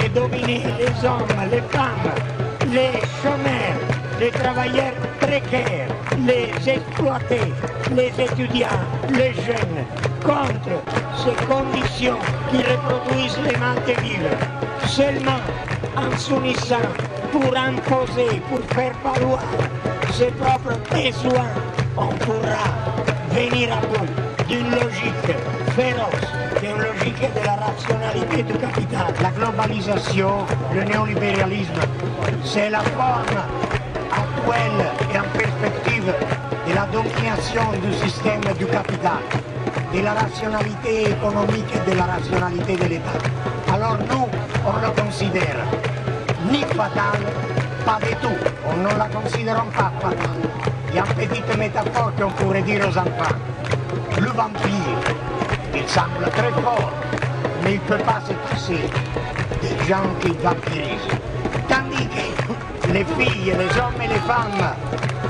les dominer, les hommes, les femmes, les chômeurs, les travailleurs précaires, les exploités, les étudiants, les jeunes, contre ces conditions qui reproduisent les vivre. Seulement en s'unissant pour imposer, pour faire valoir ses propres besoins, on pourra venir à bout d'une logique féroce, d'une logique de la rationalité du capital. La globalisation, le néolibéralisme, c'est la forme actuelle et en perspective de la domination du système du capital, de la rationalité économique et de la rationalité de l'État. Le considère ni fatal, pas du tout. On ne la considère pas fatale. Il y a une petite métaphore qu'on pourrait dire aux enfants. Le vampire, il semble très fort, mais il ne peut pas se passer des gens qui vampirisent. Tandis que les filles, les hommes et les femmes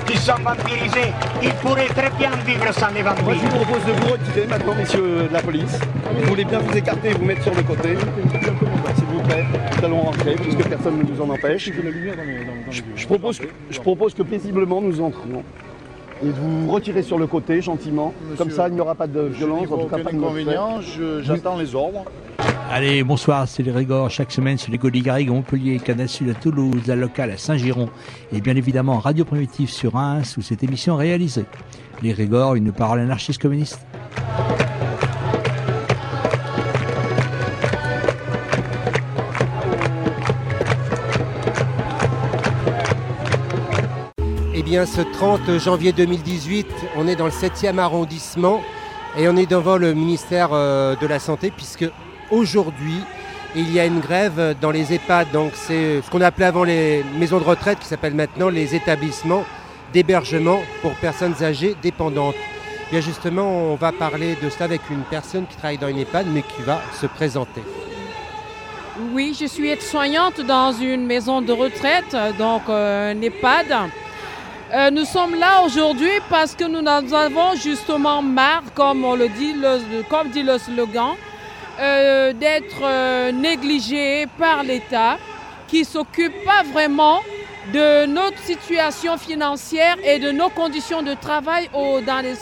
qui sont vampirisés, ils pourraient très bien vivre sans les vampires. Moi, je vous propose de vous retirer maintenant, messieurs de la police. Vous voulez bien vous écarter et vous mettre sur le côté. S'il vous plaît, nous allons rentrer puisque personne ne nous en empêche. Je, je propose, je propose que paisiblement nous entrions. Et de vous retirer sur le côté gentiment. Comme ça, il n'y aura pas de violence, en tout cas pas de inconvénient, j'attends les ordres. Allez, bonsoir, c'est les Régors. Chaque semaine sur les Gaudies-Garrigues, Montpellier, Canal Sud à Toulouse, la locale à Saint-Giron et bien évidemment Radio Primitive sur Reims où cette émission est réalisée. Les Régors, une parole anarchiste communiste. Bien, ce 30 janvier 2018, on est dans le 7e arrondissement et on est devant le ministère euh, de la Santé puisque aujourd'hui, il y a une grève dans les EHPAD. Donc, c'est ce qu'on appelait avant les maisons de retraite qui s'appellent maintenant les établissements d'hébergement pour personnes âgées dépendantes. Bien justement, on va parler de cela avec une personne qui travaille dans une EHPAD mais qui va se présenter. Oui, je suis aide-soignante dans une maison de retraite, donc euh, un EHPAD. Euh, nous sommes là aujourd'hui parce que nous avons justement marre, comme on le dit, le, comme dit le slogan, euh, d'être euh, négligés par l'État qui ne s'occupe pas vraiment de notre situation financière et de nos conditions de travail au, dans les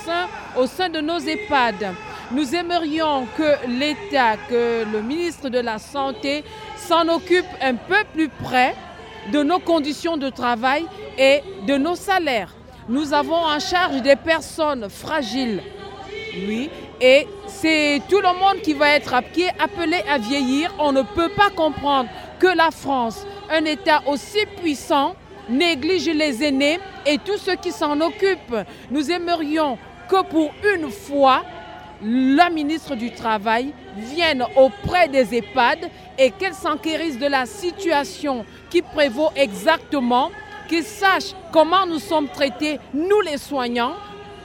au sein de nos EHPAD. Nous aimerions que l'État, que le ministre de la Santé s'en occupe un peu plus près de nos conditions de travail et de nos salaires. Nous avons en charge des personnes fragiles, oui, et c'est tout le monde qui va être appelé à vieillir. On ne peut pas comprendre que la France, un État aussi puissant, néglige les aînés et tous ceux qui s'en occupent. Nous aimerions que pour une fois, la ministre du Travail vienne auprès des EHPAD et qu'elle s'enquérisse de la situation qui prévaut exactement, qu'ils sachent comment nous sommes traités, nous les soignants.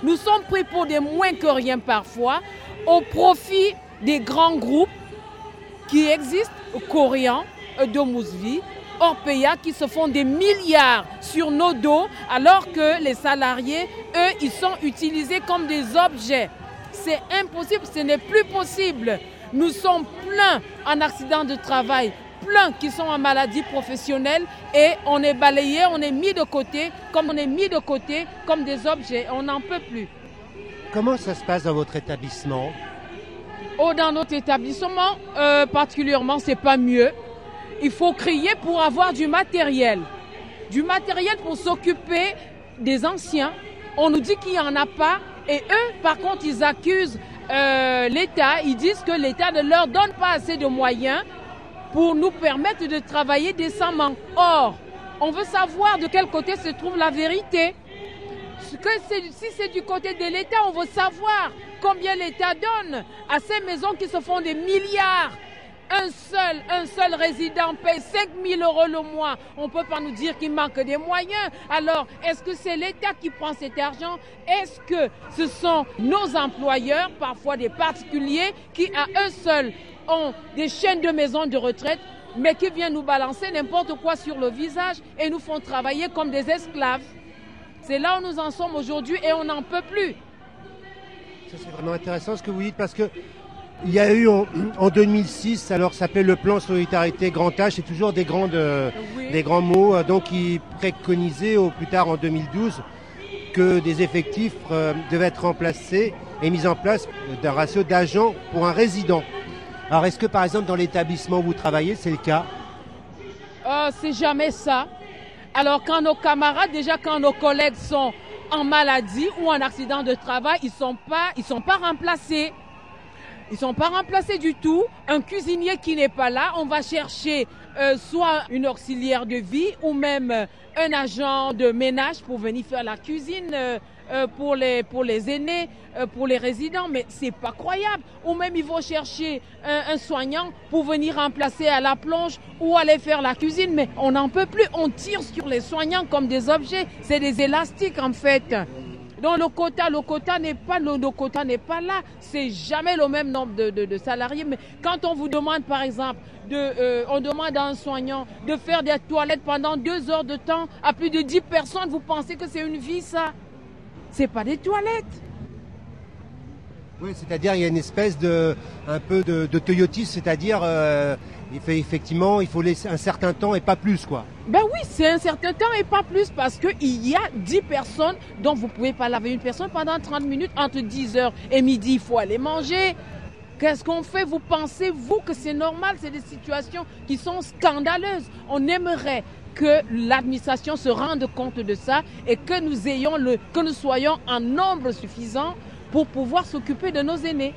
Nous sommes pris pour des moins que rien parfois, au profit des grands groupes qui existent, Corian, Domusvi, Orpea, qui se font des milliards sur nos dos, alors que les salariés, eux, ils sont utilisés comme des objets. C'est impossible, ce n'est plus possible. Nous sommes pleins en accident de travail, pleins qui sont en maladie professionnelle et on est balayé, on est mis de côté, comme on est mis de côté comme des objets. On n'en peut plus. Comment ça se passe dans votre établissement? Oh, dans notre établissement, euh, particulièrement, c'est pas mieux. Il faut crier pour avoir du matériel. Du matériel pour s'occuper des anciens. On nous dit qu'il n'y en a pas. Et eux, par contre, ils accusent euh, l'État. Ils disent que l'État ne leur donne pas assez de moyens pour nous permettre de travailler décemment. Or, on veut savoir de quel côté se trouve la vérité. Si c'est du côté de l'État, on veut savoir combien l'État donne à ces maisons qui se font des milliards. Un seul, un seul résident paye 5 000 euros le mois. On ne peut pas nous dire qu'il manque des moyens. Alors, est-ce que c'est l'État qui prend cet argent? Est-ce que ce sont nos employeurs, parfois des particuliers, qui à eux seuls ont des chaînes de maisons de retraite, mais qui viennent nous balancer n'importe quoi sur le visage et nous font travailler comme des esclaves? C'est là où nous en sommes aujourd'hui et on n'en peut plus. C'est vraiment intéressant ce que vous dites parce que Il y a eu en, en 2006, alors ça s'appelle le plan solidarité grand âge, c'est toujours des, grandes, euh, Oui. des grands mots, euh, donc qui préconisait au plus tard en 2012 que des effectifs euh, devaient être remplacés et mis en place d'un ratio d'agents pour un résident. Alors est-ce que par exemple dans l'établissement où vous travaillez, c'est le cas? Euh, c'est jamais ça. Alors quand nos camarades, déjà quand nos collègues sont en maladie ou en accident de travail, ils sont pas, ils sont pas remplacés. Ils sont pas remplacés du tout. Un cuisinier qui n'est pas là, on va chercher euh, soit une auxiliaire de vie ou même euh, un agent de ménage pour venir faire la cuisine euh, pour les pour les aînés, pour les résidents. Mais c'est pas croyable. Ou même ils vont chercher un, un soignant pour venir remplacer à la plonge ou aller faire la cuisine. Mais on n'en peut plus. On tire sur les soignants comme des objets. C'est des élastiques en fait. Donc le quota, le quota n'est pas le, le quota n'est pas là. C'est jamais le même nombre de, salariés. Mais quand on vous demande, par exemple, euh, on demande à un soignant de faire des toilettes pendant deux heures de temps à plus de 10 personnes, vous pensez que c'est une vie ça? C'est pas des toilettes. Oui, c'est-à-dire il y a une espèce de un peu de, de c'est-à-dire euh, il fait effectivement il faut laisser un certain temps et pas plus quoi. Ben oui, c'est un certain temps et pas plus parce qu'il y a 10 personnes dont vous pouvez pas laver une personne pendant 30 minutes entre 10h et midi, il faut aller manger. Qu'est-ce qu'on fait? Vous pensez, vous, que c'est normal? C'est des situations qui sont scandaleuses. On aimerait que l'administration se rende compte de ça et que nous ayons le, que nous soyons en nombre suffisant pour pouvoir s'occuper de nos aînés.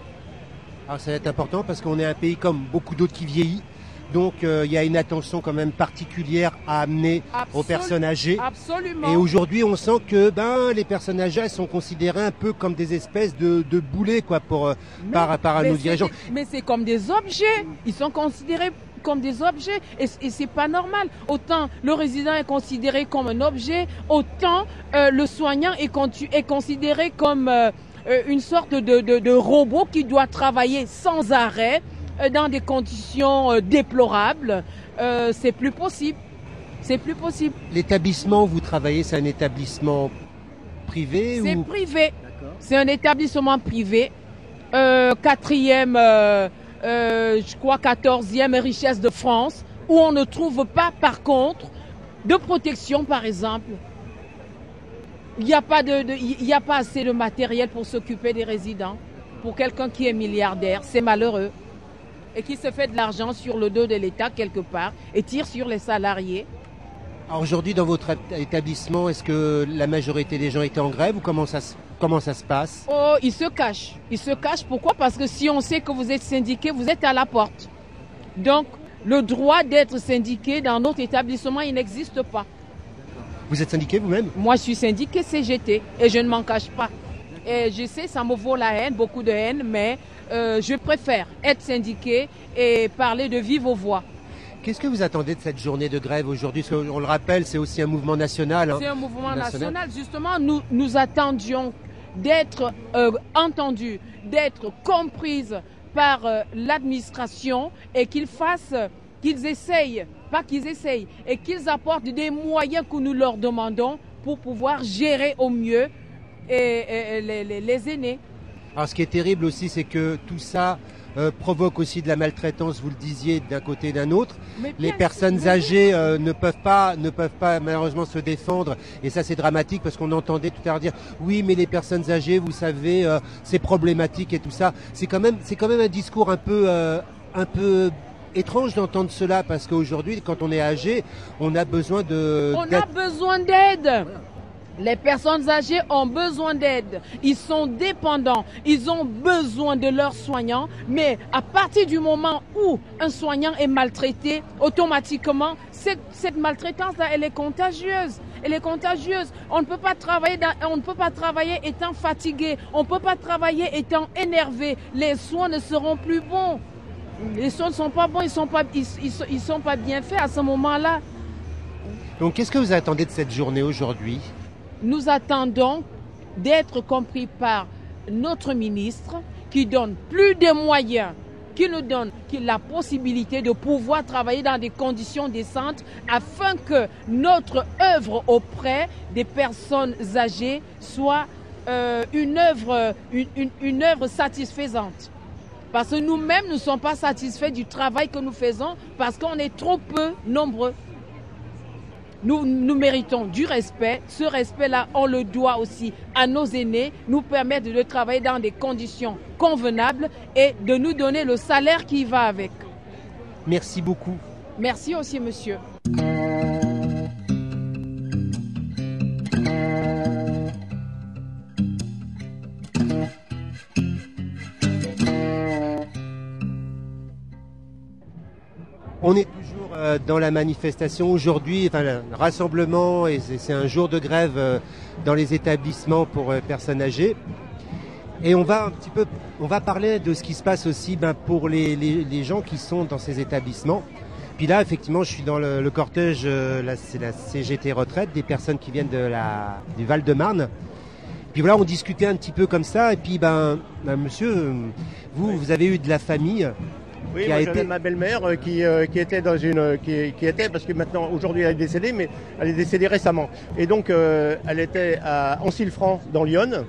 Alors ça va être important parce qu'on est un pays comme beaucoup d'autres qui vieillit. Donc euh, il y a une attention quand même particulière à amener aux personnes âgées. Absolument. Et aujourd'hui, on sent que ben les personnes âgées elles sont considérées un peu comme des espèces de, de boulets quoi pour euh, Mais- par, nos dirigeants. mais c'est comme des objets. Ils sont considérés comme des objets et, et c'est pas normal. Autant le résident est considéré comme un objet, autant euh, le soignant est, considéré comme euh, une sorte de, de- de robot qui doit travailler sans arrêt dans des conditions euh, déplorables. Euh, c'est plus possible. C'est plus possible. L'établissement où vous travaillez, c'est un établissement privé C'est ou privé. C'est un établissement privé. Euh, quatrième, euh, euh, je crois, quatorzième richesse de France, où on ne trouve pas, par contre, de protection, par exemple. Il n'y a, pas de, de- il y a pas assez de matériel pour s'occuper des résidents. Pour quelqu'un qui est milliardaire, c'est malheureux. Et qui se fait de l'argent sur le dos de l'État quelque part et tire sur les salariés. Alors aujourd'hui dans votre établissement, est-ce que la majorité des gens étaient en grève ou comment ça se, comment ça se passe Oh, il se cache. Il se cache. Pourquoi? Parce que si on sait que vous êtes syndiqué, vous êtes à la porte. Donc, le droit d'être syndiqué dans notre établissement, il n'existe pas. Vous êtes syndiqué vous-même Moi, je suis syndiqué CGT et je ne m'en cache pas. Et je sais, ça me vaut la haine, beaucoup de haine, mais euh, je préfère être syndiqué et parler de vive voix. Qu'est-ce que vous attendez de cette journée de grève aujourd'hui? Parce qu'on le rappelle, c'est aussi un mouvement national. hein. C'est un mouvement National. national. Justement, nous, nous attendions d'être euh, entendus, d'être comprises par euh, l'administration et qu'ils fassent, qu'ils essayent, pas qu'ils essayent, et qu'ils apportent des moyens que nous leur demandons pour pouvoir gérer au mieux et- et- et les, les- les aînés. Alors ce qui est terrible aussi, c'est que tout ça euh, provoque aussi de la maltraitance, vous le disiez, d'un côté et d'un autre. Mais Les personnes âgées euh, ne peuvent pas, ne peuvent pas malheureusement se défendre, et ça c'est dramatique parce qu'on entendait tout à l'heure dire oui, mais les personnes âgées, vous savez, euh, c'est problématique et tout ça. C'est quand même, c'est quand même un discours un peu, euh, un peu étrange d'entendre cela parce qu'aujourd'hui, quand on est âgé, on a besoin de. On a besoin d'aide. Les personnes âgées ont besoin d'aide. Ils sont dépendants. Ils ont besoin de leurs soignants. Mais à partir du moment où un soignant est maltraité, automatiquement, cette, maltraitance-là, elle est contagieuse. Elle est contagieuse. On ne peut pas travailler, ne étant fatigué. On ne peut pas travailler étant énervé. Les soins ne seront plus bons. Les soins ne sont pas bons. Ils ils sont pas bien faits à ce moment-là. Donc qu'est-ce que vous attendez de cette journée aujourd'hui? Nous attendons d'être compris par notre ministre qui donne plus de moyens, qui nous donne la possibilité de pouvoir travailler dans des conditions décentes afin que notre œuvre auprès des personnes âgées soit euh, une, œuvre, œuvre satisfaisante. Parce que nous-mêmes ne sommes pas satisfaits du travail que nous faisons parce qu'on est trop peu nombreux. Nous, nous méritons du respect. Ce respect-là, on le doit aussi à nos aînés, nous permettre de travailler dans des conditions convenables et de nous donner le salaire qui va avec. Merci beaucoup. Merci aussi, monsieur. On est euh, dans la manifestation aujourd'hui, enfin le rassemblement, et c'est un jour de grève euh, dans les établissements pour euh, personnes âgées. Et on va un petit peu, on va parler de ce qui se passe aussi ben, pour les, les- les gens qui sont dans ces établissements. Puis là, effectivement, je suis dans le, le cortège, c'est la CGT retraite, des personnes qui viennent de la, du Val-de-Marne. Puis voilà, on discutait un petit peu comme ça. Et puis, ben, ben, monsieur, vous, vous avez eu de la famille. Oui, qui a été- ma belle-mère euh, qui, euh, qui était dans une euh, qui, qui était parce que maintenant aujourd'hui elle est décédée mais elle est décédée récemment. Et donc euh, elle était à Ancilfranc dans Lyon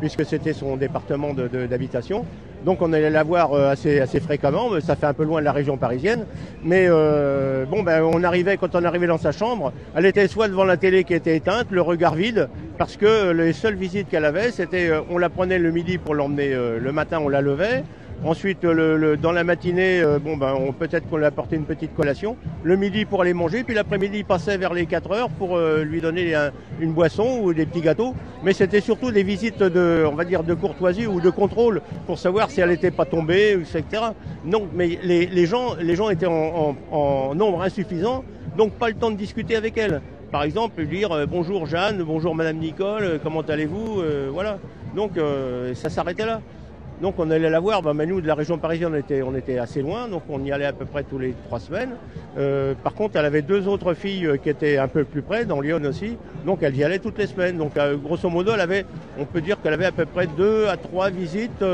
puisque c'était son département de- de- d'habitation. Donc on allait la voir assez assez fréquemment ça fait un peu loin de la région parisienne. Mais bon ben on arrivait quand on arrivait dans sa chambre elle était soit devant la télé qui était éteinte le regard vide parce que les seules visites qu'elle avait c'était on la prenait le midi pour l'emmener le matin on la levait Ensuite, dans la matinée, euh, bon ben, on peut-être qu'on lui apportait une petite collation. Le midi pour aller manger, puis l'après-midi, il passait vers les 4 heures pour euh, lui donner un- une boisson ou des petits gâteaux. Mais c'était surtout des visites de, on va dire, de courtoisie ou de contrôle pour savoir si elle n'était pas tombée, etc. Non, mais les, gens, les gens étaient en, nombre insuffisant, donc pas le temps de discuter avec elle. Par exemple, lui dire euh, bonjour Jeanne, bonjour Madame Nicole, comment allez-vous, voilà. Donc ça s'arrêtait là. Donc on allait la voir, ben, mais nous de la région parisienne on était, on était assez loin, donc on y allait à peu près tous les trois semaines. Euh, par contre elle avait deux autres filles euh, qui étaient un peu plus près, dans Lyon aussi, donc elle y allait toutes les semaines. Donc euh, grosso modo elle avait, on peut dire qu'elle avait à peu près deux à trois visites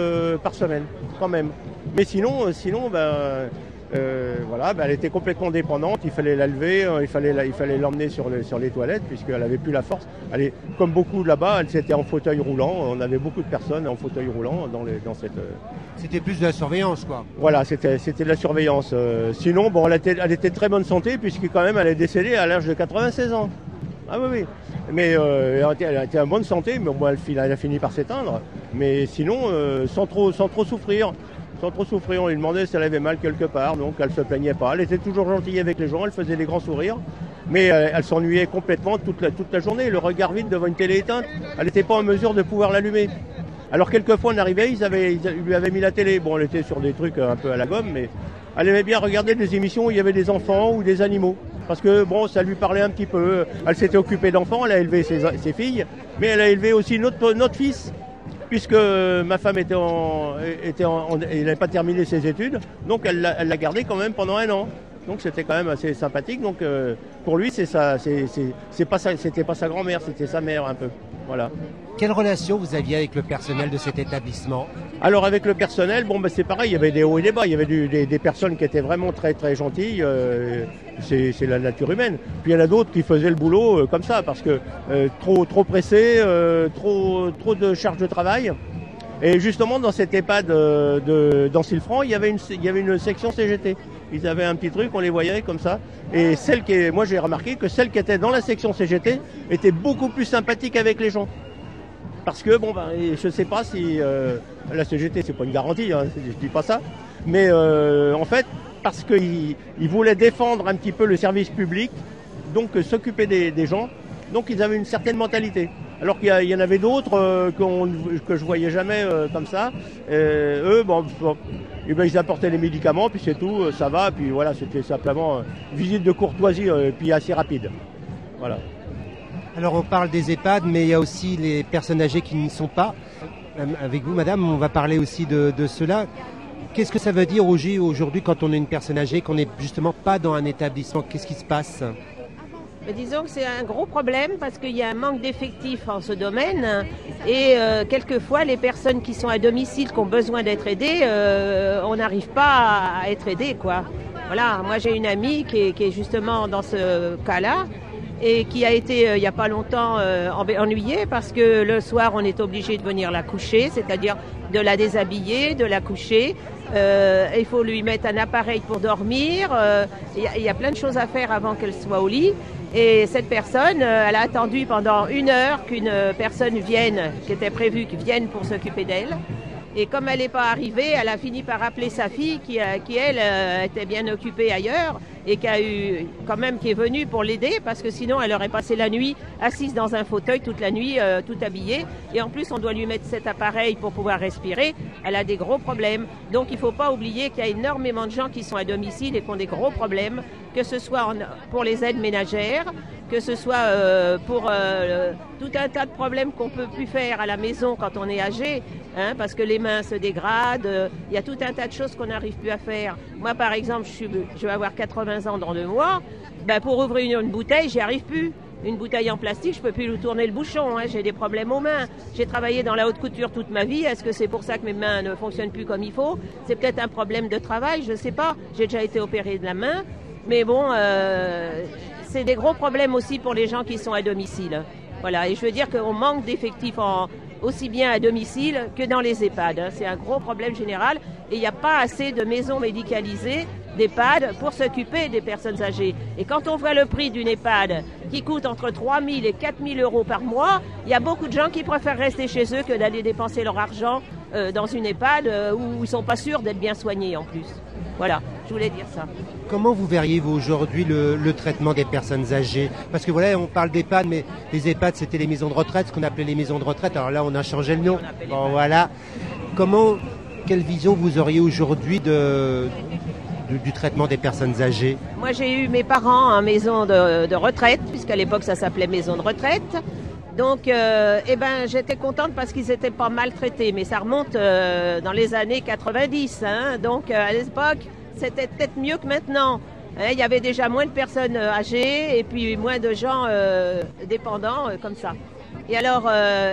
par semaine, quand même. Mais sinon, sinon ben, euh, voilà, ben, elle était complètement dépendante, il fallait la lever, euh, il fallait la- il fallait l'emmener sur, le- sur les toilettes puisqu'elle avait plus la force. Elle est, comme beaucoup là-bas, elle c'était en fauteuil roulant, on avait beaucoup de personnes en fauteuil roulant dans, les, dans cette... euh, C'était plus de la surveillance, quoi. voilà, c'était c'était de la surveillance. Sinon, bon, elle était, elle était de très bonne santé puisque quand même elle est décédée à l'âge de 96 ans. Ah oui, oui. Mais euh, elle, était, en bonne santé, mais bon, elle, elle a fini par s'éteindre. Mais sinon, euh, sans trop, sans trop souffrir. Sans trop souffrir, on lui demandait si elle avait mal quelque part, donc elle se plaignait pas. Elle était toujours gentille avec les gens, elle faisait des grands sourires, mais euh, elle s'ennuyait complètement toute la, journée, le regard vide devant une télé éteinte. Elle n'était pas en mesure de pouvoir l'allumer. Alors quelquefois on arrivait, ils, lui avaient mis la télé. Bon, elle était sur des trucs euh, un peu à la gomme, mais elle aimait bien regarder des émissions où il y avait des enfants ou des animaux. Parce que bon, ça lui parlait un petit peu. Elle s'était occupée d'enfants, elle a élevé ses, filles, mais elle a élevé aussi notre fils. Puisque ma femme était en, était elle n'avait pas terminé ses études, donc elle l'a gardé quand même pendant un an. Donc c'était quand même assez sympathique. Donc euh, pour lui, c'est pas c'était pas sa grand-mère, c'était sa mère un peu. Voilà. Quelle relation vous aviez avec le personnel de cet établissement? Alors avec le personnel, bon ben c'est pareil, il y avait des hauts et des bas, il y avait du- des, des personnes qui étaient vraiment très très gentilles, euh, c'est la nature humaine. Puis il y en a d'autres qui faisaient le boulot euh, comme ça, parce que euh, trop trop pressé, trop trop de charge de travail. Et justement dans cette EHPAD euh, de, d'Ancilfranc, il y avait une il y avait une section CGT. Ils avaient un petit truc, on les voyait comme ça. Et celle qui moi j'ai remarqué que celle qui était dans la section CGT était beaucoup plus sympathique avec les gens. Parce que, bon, ben, je sais pas si euh, la CGT, c'est pas une garantie, hein, je dis pas ça, mais euh, en fait, parce qu'ils ils voulaient défendre un petit peu le service public, donc euh, s'occuper des, des gens, donc ils avaient une certaine mentalité. Alors qu'il y, en avait d'autres euh, que je voyais jamais euh, comme ça. Eux, eh ben, ils apportaient les médicaments, puis c'est tout, euh, ça va, puis voilà, c'était simplement euh, visite de courtoisie, puis assez rapide. Voilà. Alors on parle des EHPAD, mais il y a aussi les personnes âgées qui n'y sont pas. Avec vous, madame, on va parler aussi de, de cela. Qu'est-ce que ça veut dire aujourd'hui quand on est une personne âgée, qu'on n'est justement pas dans un établissement? Qu'est-ce qui se passe? Mais disons que c'est un gros problème parce qu'il y a un manque d'effectifs en ce domaine et euh, quelquefois les personnes qui sont à domicile qui ont besoin d'être aidées, euh, on n'arrive pas à être aidé quoi. Voilà, moi j'ai une amie qui est, justement dans ce cas-là et qui a été euh, il n'y a pas longtemps ennuyée parce que le soir on est obligé de venir la coucher, c'est-à-dire de la déshabiller, de la coucher. Il faut lui mettre un appareil pour dormir. Il y, a plein de choses à faire avant qu'elle soit au lit. Et cette personne, elle a attendu pendant une heure qu'une personne vienne, qui était prévue, qui vienne pour s'occuper d'elle. Et comme elle n'est pas arrivée, elle a fini par appeler sa fille qui, qui elle, était bien occupée ailleurs et qui a eu quand même qui est venue pour l'aider parce que sinon elle aurait passé la nuit assise dans un fauteuil toute la nuit, euh, tout habillée. Et en plus on doit lui mettre cet appareil pour pouvoir respirer. Elle a des gros problèmes. Donc il faut pas oublier qu'il y a énormément de gens qui sont à domicile et qui ont des gros problèmes, que ce soit pour les aides ménagères, que ce soit euh, pour euh, tout un tas de problèmes qu'on peut plus faire à la maison quand on est âgé, hein, parce que les mains se dégradent. Il y a tout un tas de choses qu'on n'arrive plus à faire. Moi, par exemple, je, je vais avoir 80 ans dans deux mois. Ben, pour ouvrir une, bouteille, j'y arrive plus. Une bouteille en plastique, je peux plus lui tourner le bouchon. Hein, j'ai des problèmes aux mains. J'ai travaillé dans la haute couture toute ma vie. Est-ce que c'est pour ça que mes mains ne fonctionnent plus comme il faut? C'est peut-être un problème de travail, je ne sais pas. J'ai déjà été opérée de la main. Mais bon, euh, c'est des gros problèmes aussi pour les gens qui sont à domicile. Voilà, et je veux dire qu'on manque d'effectifs aussi bien à domicile que dans les EHPAD. C'est un gros problème général et il n'y a pas assez de maisons médicalisées d'EHPAD pour s'occuper des personnes âgées. Et quand on voit le prix d'une EHPAD qui coûte entre 3 000 et 4 000 euros par mois, il y a beaucoup de gens qui préfèrent rester chez eux que d'aller dépenser leur argent euh, dans une EHPAD euh, où ils ne sont pas sûrs d'être bien soignés en plus. Voilà, je voulais dire ça. Comment vous verriez vous aujourd'hui le, le, traitement des personnes âgées? Parce que voilà, on parle d'EHPAD, mais les EHPAD c'était les maisons de retraite, ce qu'on appelait les maisons de retraite. Alors là, on a changé le nom. Bon, voilà. Comment, quelle vision vous auriez aujourd'hui de, du, traitement des personnes âgées Moi, j'ai eu mes parents en maison de, de retraite, puisqu'à l'époque ça s'appelait maison de retraite. Donc, euh, eh ben, j'étais contente parce qu'ils étaient pas maltraités, mais ça remonte euh, dans les années 90. Hein, donc, euh, à l'époque, c'était peut-être mieux que maintenant. Hein, il y avait déjà moins de personnes âgées et puis moins de gens dépendants comme ça. Et alors,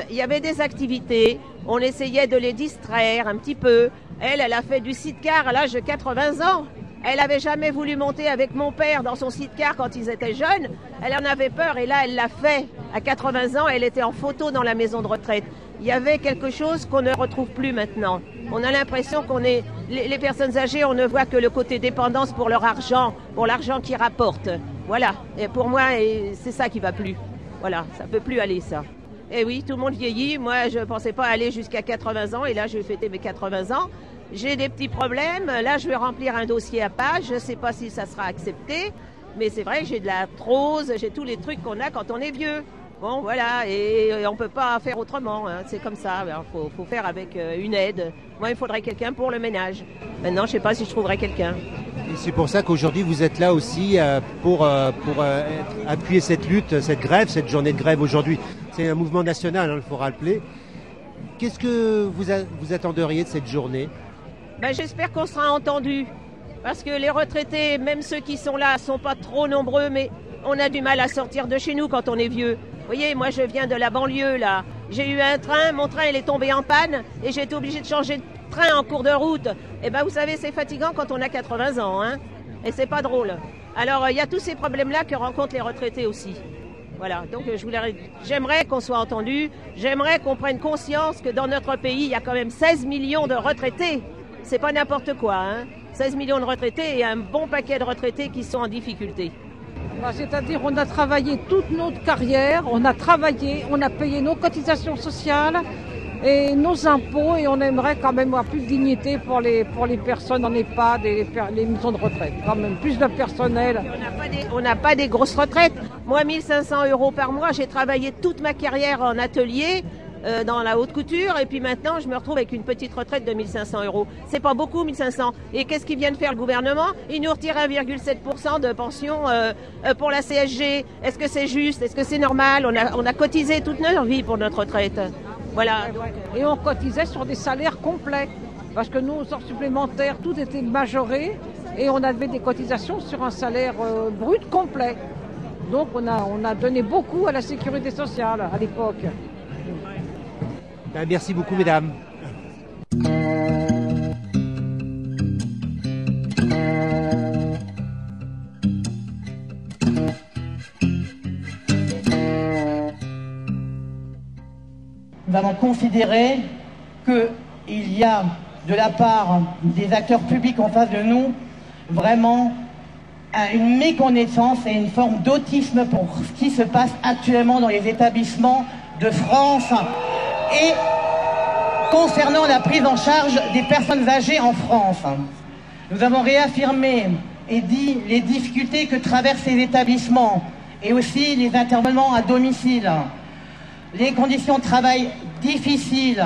il y avait des activités. On essayait de les distraire un petit peu. Elle, elle a fait du sidecar à l'âge de 80 ans. Elle avait jamais voulu monter avec mon père dans son sidecar quand ils étaient jeunes. Elle en avait peur et là, elle l'a fait. À 80 ans, elle était en photo dans la maison de retraite. Il y avait quelque chose qu'on ne retrouve plus maintenant. On a l'impression qu'on est les, personnes âgées, on ne voit que le côté dépendance pour leur argent, pour l'argent qui rapporte. Voilà. Et pour moi, c'est ça qui va plus. Voilà, ça peut plus aller ça. Et oui, tout le monde vieillit. Moi, je pensais pas aller jusqu'à 80 ans et là, je vais fêter mes 80 ans. J'ai des petits problèmes. Là, je vais remplir un dossier à page. Je ne sais pas si ça sera accepté. Mais c'est vrai j'ai de la trose, j'ai tous les trucs qu'on a quand on est vieux. Bon, voilà, et, on ne peut pas faire autrement. Hein. C'est comme ça. Il faut, faire avec euh, une aide. Moi, il faudrait quelqu'un pour le ménage. Maintenant, je ne sais pas si je trouverai quelqu'un. C'est pour ça qu'aujourd'hui, vous êtes là aussi euh, pour, euh, appuyer cette lutte, cette grève, cette journée de grève aujourd'hui. C'est un mouvement national, il hein, faut rappeler. Qu'est-ce que vous, vous attenderiez de cette journée? Ben, J'espère qu'on sera entendu. Parce que les retraités, même ceux qui sont là, sont pas trop nombreux, mais on a du mal à sortir de chez nous quand on est vieux. Vous voyez, moi je viens de la banlieue là. J'ai eu un train, mon train il est tombé en panne et j'ai été obligé de changer de train en cours de route. Et eh ben vous savez, c'est fatigant quand on a 80 ans, hein. Et c'est pas drôle. Alors il y a tous ces problèmes-là que rencontrent les retraités aussi. Voilà, donc je voulais, j'aimerais qu'on soit entendu, j'aimerais qu'on prenne conscience que dans notre pays, il y a quand même 16 millions de retraités c'est pas n'importe quoi. Hein. 16 millions de retraités et un bon paquet de retraités qui sont en difficulté. Bah, C'est-à-dire on a travaillé toute notre carrière, on a travaillé, on a payé nos cotisations sociales et nos impôts et on aimerait quand même avoir plus de dignité pour les, pour les personnes en EHPAD et les, les maisons de retraite. Quand même plus de personnel. On n'a pas, pas, des grosses retraites. Moi, 1500 euros par mois, j'ai travaillé toute ma carrière en atelier euh, dans la haute couture et puis maintenant je me retrouve avec une petite retraite de 1500 euros. C'est pas beaucoup 1500. Et qu'est-ce qu'il vient de faire le gouvernement? Il nous retire 1,7% de pension euh, pour la CSG. Est-ce que c'est juste? Est-ce que c'est normal? On a, on a cotisé toute notre vie pour notre retraite. Voilà. Et on cotisait sur des salaires complets. Parce que nos heures supplémentaires, tout était majoré et on avait des cotisations sur un salaire euh, brut complet. Donc on a, on a donné beaucoup à la sécurité sociale à l'époque. Euh, merci beaucoup, mesdames. Nous avons considéré qu'il y a de la part des acteurs publics en face de nous vraiment une méconnaissance et une forme d'autisme pour ce qui se passe actuellement dans les établissements de France et concernant la prise en charge des personnes âgées en France. Nous avons réaffirmé et dit les difficultés que traversent ces établissements et aussi les intervenants à domicile, les conditions de travail difficiles,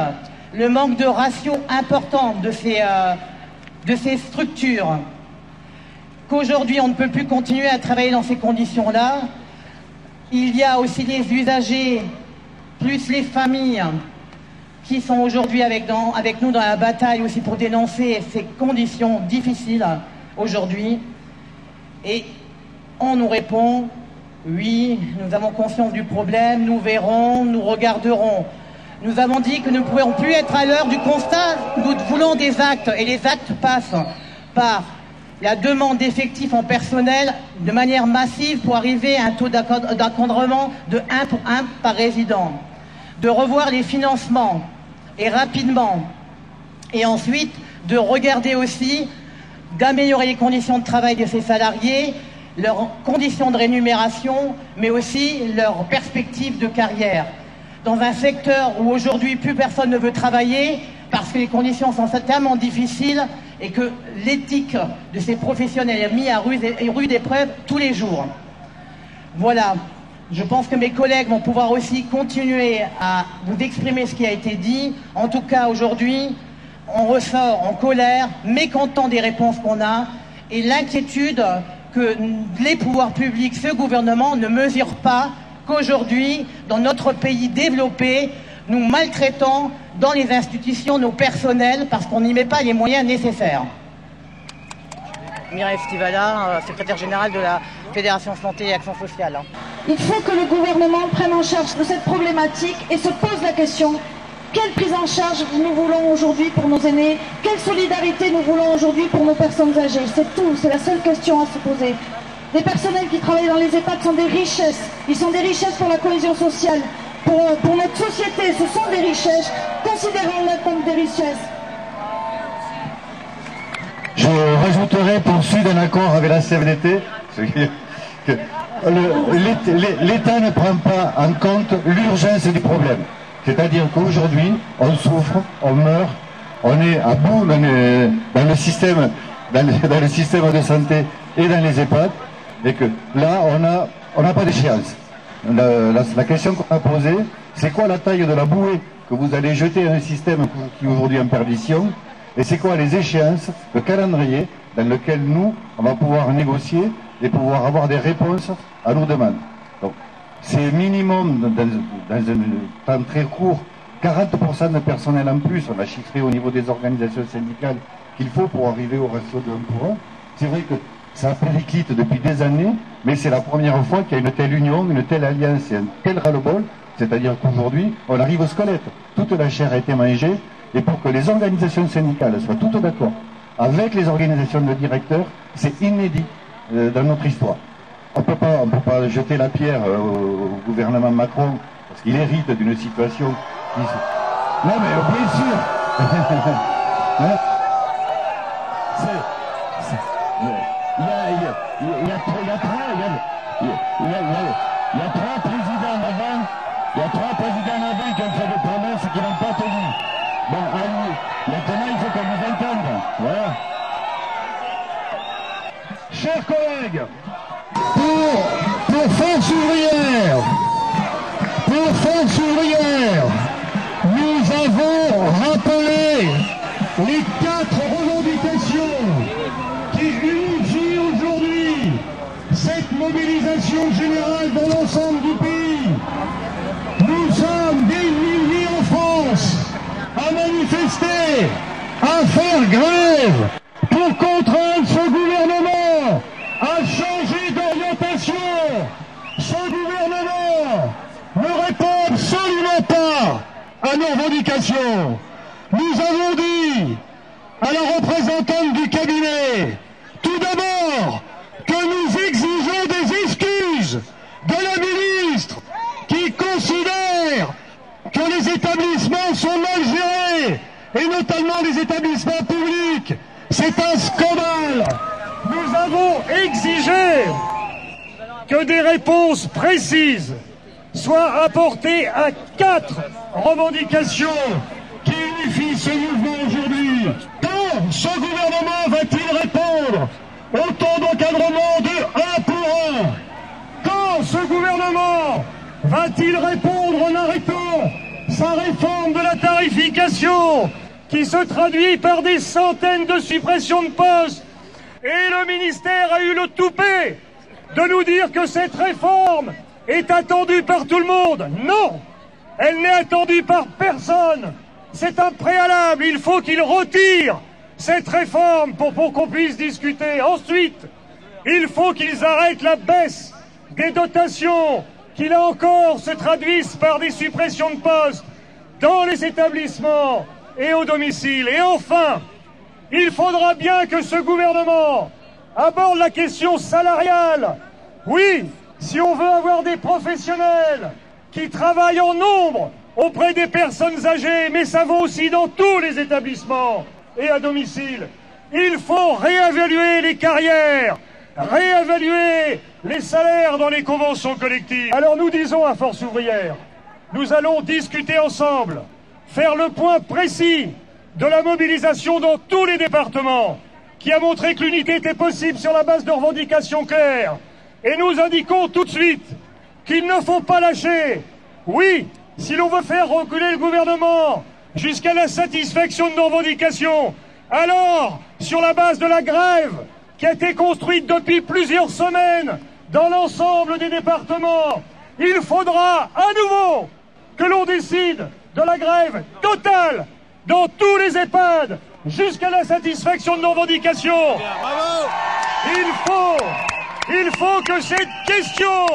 le manque de ratio important de ces, euh, de ces structures, qu'aujourd'hui on ne peut plus continuer à travailler dans ces conditions-là. Il y a aussi les usagers, plus les familles, qui sont aujourd'hui avec, nous dans la bataille aussi pour dénoncer ces conditions difficiles aujourd'hui. Et on nous répond, oui, nous avons conscience du problème, nous verrons, nous regarderons. Nous avons dit que nous ne pourrions plus être à l'heure du constat, nous voulons des actes, et les actes passent par la demande d'effectifs en personnel de manière massive pour arriver à un taux d'encadrement de 1 pour 1 par résident, de revoir les financements et rapidement, et ensuite de regarder aussi d'améliorer les conditions de travail de ces salariés, leurs conditions de rémunération, mais aussi leurs perspectives de carrière. Dans un secteur où aujourd'hui plus personne ne veut travailler parce que les conditions sont tellement difficiles et que l'éthique de ces professionnels est mise à rude épreuve tous les jours. Voilà, je pense que mes collègues vont pouvoir aussi continuer à vous exprimer ce qui a été dit. En tout cas, aujourd'hui, on ressort en colère, mécontent des réponses qu'on a et l'inquiétude que les pouvoirs publics, ce gouvernement ne mesure pas qu'aujourd'hui, dans notre pays développé, nous maltraitons dans les institutions nos personnels parce qu'on n'y met pas les moyens nécessaires. Mireille Stivala, euh, secrétaire générale de la Fédération Santé et Action Sociale. Il faut que le gouvernement prenne en charge cette problématique et se pose la question quelle prise en charge nous voulons aujourd'hui pour nos aînés? Quelle solidarité nous voulons aujourd'hui pour nos personnes âgées? C'est tout, c'est la seule question à se poser. Les personnels qui travaillent dans les EHPAD sont des richesses. Ils sont des richesses pour la cohésion sociale, pour, pour notre société. Ce sont des richesses. Considérons-les comme des richesses. Je rajouterai, pour suivre un accord avec la CFDT, que l'État ne prend pas en compte l'urgence du problème. C'est-à-dire qu'aujourd'hui, on souffre, on meurt, on est à bout dans le, système, dans le, système de santé et dans les EHPAD, et que là, on n'a on pas d'échéance. La, question qu'on a posée, c'est quoi la taille de la bouée que vous allez jeter à un système qui est aujourd'hui en perdition, et c'est quoi les échéances, le calendrier dans lequel nous, on va pouvoir négocier et pouvoir avoir des réponses à nos demandes. C'est minimum, dans, un temps très court, 40% de personnel en plus, on a chiffré au niveau des organisations syndicales qu'il faut pour arriver au ratio de 1 pour 1. C'est vrai que ça périclite depuis des années, mais c'est la première fois qu'il y a une telle union, une telle alliance et un tel c'est-à-dire qu'aujourd'hui, on arrive au squelette. Toute la chair a été mangée, et pour que les organisations syndicales soient toutes d'accord avec les organisations de directeurs, c'est inédit dans notre histoire. On ne peut pas jeter la pierre euh, au, gouvernement Macron parce qu'il hérite d'une situation qui... Non mais bien sûr Il y a, il il y a, il il y a trois présidents avant, il y a trois présidents avant qui ont fait des promesses qui n'ont pas tenu. Bon, allez, maintenant il faut qu'on nous entende. Voilà. Chers collègues, pour, pour Force ouvrière, pour Force ouvrière, nous avons rappelé les quatre revendications qui unifient aujourd'hui cette mobilisation générale dans l'ensemble du pays. Nous sommes des milliers en France à manifester, à faire grève pour contraindre ce gouvernement à changer d'orientation. Ce gouvernement ne répond absolument pas à nos revendications. Nous avons dit à la représentante du cabinet, tout d'abord, que nous exigeons des excuses de la ministre qui considère que les établissements sont mal gérés, et notamment les établissements publics. C'est un scandale. Nous avons exigé que des réponses précises soient quatre revendications qui unifient ce mouvement aujourd'hui. Quand ce gouvernement va-t-il répondre au taux d'encadrement de 1 pour 1 Quand ce gouvernement va-t-il répondre en arrêtant sa réforme de la tarification qui se traduit par des centaines de suppressions de postes? Et le ministère a eu le toupet de nous dire que cette réforme est attendue par tout le monde. Non, elle n'est attendue par personne. C'est un préalable. Il faut qu'il retire cette réforme pour qu'on puisse discuter. Ensuite, il faut qu'ils arrêtent la baisse des dotations qui, là encore, se traduisent par des suppressions de postes dans les établissements et au domicile. Et enfin, il faudra bien que ce gouvernement aborde la question salariale. Oui, si on veut avoir des professionnels qui travaillent en nombre auprès des personnes âgées, mais ça vaut aussi dans tous les établissements et à domicile, il faut réévaluer les carrières, réévaluer les salaires dans les conventions collectives. Alors nous disons à Force ouvrière, nous allons discuter ensemble, faire le point précis de la mobilisation dans tous les départements, qui a montré que l'unité était possible sur la base de revendications claires. Et nous indiquons tout de suite qu'il ne faut pas lâcher. Oui, si l'on veut faire reculer le gouvernement jusqu'à la satisfaction de nos revendications, alors, sur la base de la grève qui a été construite depuis plusieurs semaines dans l'ensemble des départements, il faudra à nouveau que l'on décide de la grève totale dans tous les EHPAD jusqu'à la satisfaction de nos revendications. Il faut, il faut que cette question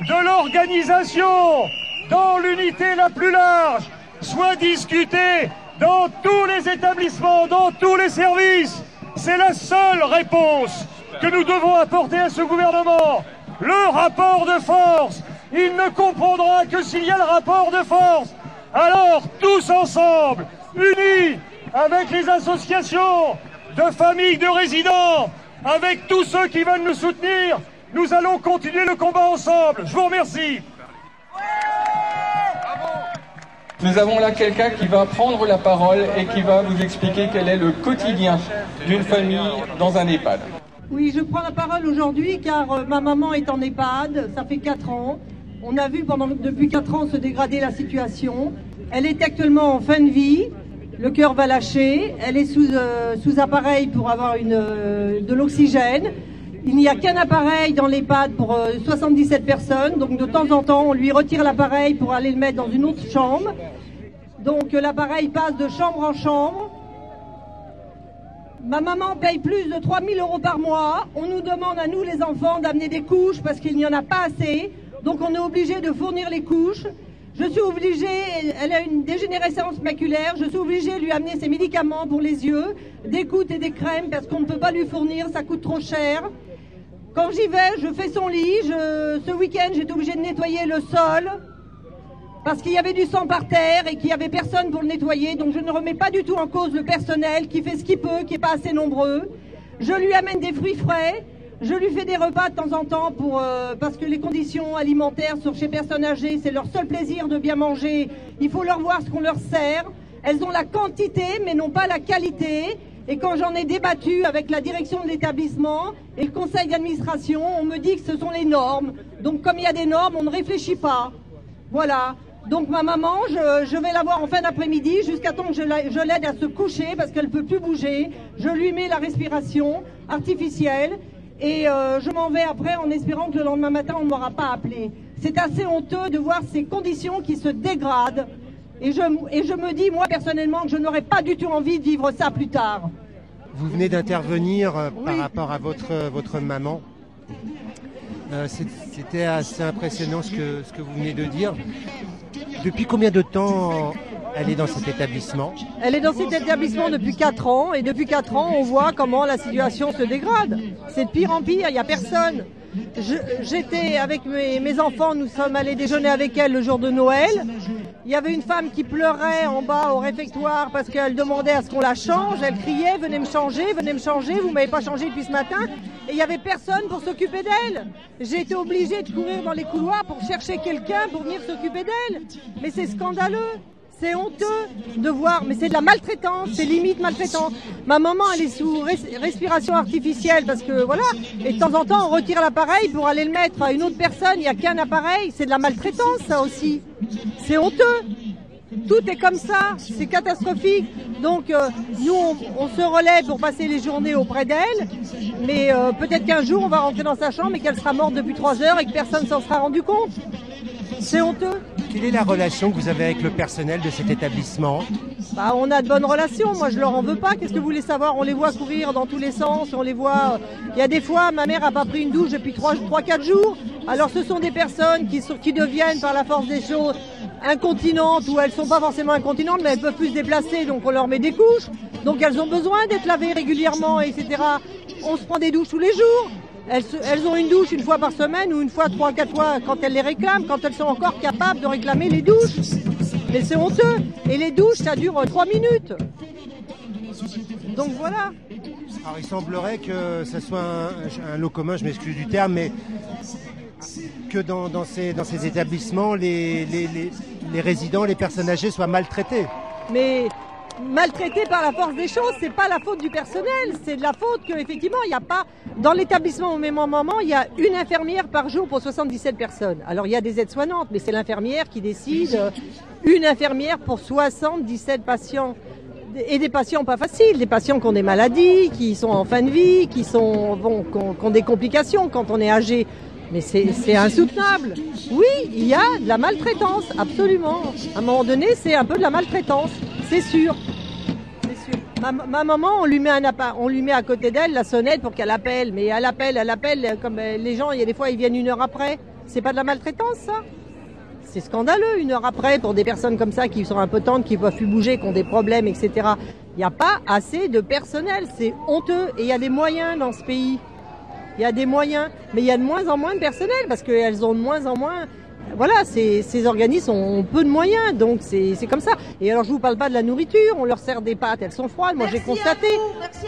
de l'organisation dans l'unité la plus large soit discutée dans tous les établissements, dans tous les services. C'est la seule réponse que nous devons apporter à ce gouvernement. Le rapport de force, il ne comprendra que s'il y a le rapport de force. Alors, tous ensemble, unis avec les associations de familles de résidents, avec tous ceux qui veulent nous soutenir, nous allons continuer le combat ensemble. Je vous remercie. Nous avons là quelqu'un qui va prendre la parole et qui va vous expliquer quel est le quotidien d'une famille dans un EHPAD. Oui, je prends la parole aujourd'hui car euh, ma maman est en EHPAD, ça fait 4 ans. On a vu pendant, depuis 4 ans se dégrader la situation. Elle est actuellement en fin de vie, le cœur va lâcher, elle est sous, euh, sous appareil pour avoir une, euh, de l'oxygène. Il n'y a qu'un appareil dans l'EHPAD pour euh, 77 personnes, donc de temps en temps on lui retire l'appareil pour aller le mettre dans une autre chambre. Donc euh, l'appareil passe de chambre en chambre. Ma maman paye plus de 3000 euros par mois. On nous demande à nous les enfants d'amener des couches parce qu'il n'y en a pas assez. Donc on est obligé de fournir les couches. Je suis obligée, elle a une dégénérescence maculaire, je suis obligée de lui amener ses médicaments pour les yeux, des gouttes et des crèmes parce qu'on ne peut pas lui fournir, ça coûte trop cher. Quand j'y vais, je fais son lit. Ce week-end, j'étais obligée de nettoyer le sol parce qu'il y avait du sang par terre et qu'il n'y avait personne pour le nettoyer. Donc je ne remets pas du tout en cause le personnel qui fait ce qu'il peut, qui n'est pas assez nombreux. Je lui amène des fruits frais. Je lui fais des repas de temps en temps euh, parce que les conditions alimentaires sur chez personnes âgées, c'est leur seul plaisir de bien manger. Il faut leur voir ce qu'on leur sert. Elles ont la quantité mais n'ont pas la qualité. Et quand j'en ai débattu avec la direction de l'établissement et le conseil d'administration, on me dit que ce sont les normes. Donc comme il y a des normes, on ne réfléchit pas. Voilà. Donc ma maman, je, vais la voir en fin d'après-midi jusqu'à temps que je la- je l'aide à se coucher parce qu'elle peut plus bouger. Je lui mets la respiration artificielle et euh, je m'en vais après en espérant que le lendemain matin on ne m'aura pas appelé. C'est assez honteux de voir ces conditions qui se dégradent et je, et je me dis moi personnellement que je n'aurais pas du tout envie de vivre ça plus tard. Vous venez d'intervenir euh, par rapport à votre, euh, votre maman. Euh, C'était assez impressionnant ce que, ce que vous venez de dire. Depuis combien de temps elle est dans cet établissement? Elle est dans cet établissement depuis 4 ans et depuis 4 ans, on voit comment la situation se dégrade. C'est de pire en pire, il n'y a personne. J'étais avec mes, enfants, nous sommes allés déjeuner avec elle le jour de Noël. Il y avait une femme qui pleurait en bas au réfectoire parce qu'elle demandait à ce qu'on la change. Elle criait, venez me changer, venez me changer, vous m'avez pas changé depuis ce matin. Et il y avait personne pour s'occuper d'elle. J'ai été obligée de courir dans les couloirs pour chercher quelqu'un pour venir s'occuper d'elle. Mais c'est scandaleux. C'est honteux de voir, mais c'est de la maltraitance, c'est limite maltraitant. Ma maman, elle est sous res- respiration artificielle parce que voilà, et de temps en temps, on retire l'appareil pour aller le mettre à une autre personne. Il n'y a qu'un appareil, c'est de la maltraitance, ça aussi. C'est honteux. Tout est comme ça, c'est catastrophique. Donc euh, nous, on, on se relaie pour passer les journées auprès d'elle, mais euh, peut-être qu'un jour, on va rentrer dans sa chambre et qu'elle sera morte depuis trois heures et que personne s'en sera rendu compte. C'est honteux. Quelle est la relation que vous avez avec le personnel de cet établissement Bah, on a de bonnes relations. Moi, je leur en veux pas. Qu'est-ce que vous voulez savoir? On les voit courir dans tous les sens. On les voit. Il y a des fois, ma mère a pas pris une douche depuis 3-4 jours. Alors, ce sont des personnes qui, sont- qui deviennent, par la force des choses, incontinentes ou elles sont pas forcément incontinentes, mais elles peuvent plus se déplacer. Donc, on leur met des couches. Donc, elles ont besoin d'être lavées régulièrement, etc. On se prend des douches tous les jours. Elles, elles ont une douche une fois par semaine ou une fois, trois, quatre fois quand elles les réclament, quand elles sont encore capables de réclamer les douches. Mais c'est honteux. Et les douches, ça dure trois minutes. Donc voilà. Alors il semblerait que ce soit un, un lot commun, je m'excuse du terme, mais que dans, dans ces, dans ces établissements, les, les, les- les résidents, les personnes âgées soient maltraitées. Mais maltraité par la force des choses, c'est pas la faute du personnel, c'est de la faute que effectivement il n'y a pas dans l'établissement au même moment il y a une infirmière par jour pour 77 personnes. Alors il y a des aides-soignantes, mais c'est l'infirmière qui décide euh, une infirmière pour 77 patients. Et des patients pas faciles, des patients qui ont des maladies, qui sont en fin de vie, qui ont, qui ont des complications quand on est âgé. Mais c'est insoutenable. Oui, il y a de la maltraitance, absolument. À un moment donné, c'est un peu de la maltraitance, c'est sûr. Ma, ma maman, on lui met à côté d'elle la sonnette pour qu'elle appelle. Mais elle appelle, elle appelle, comme euh, les gens, il y a des fois, ils viennent une heure après. C'est pas de la maltraitance, ça? C'est scandaleux, une heure après, pour des personnes comme ça qui sont impotentes, qui peuvent plus bouger, qui ont des problèmes, etc. Il n'y a pas assez de personnel, c'est honteux. Et il y a des moyens dans ce pays. Il y a des moyens, mais il y a de moins en moins de personnel parce qu'elles ont de moins en moins. Voilà, ces, ces organismes ont peu de moyens, donc c'est c'est comme ça. Et alors je vous parle pas de la nourriture, on leur sert des pâtes, elles sont froides. Moi j'ai constaté,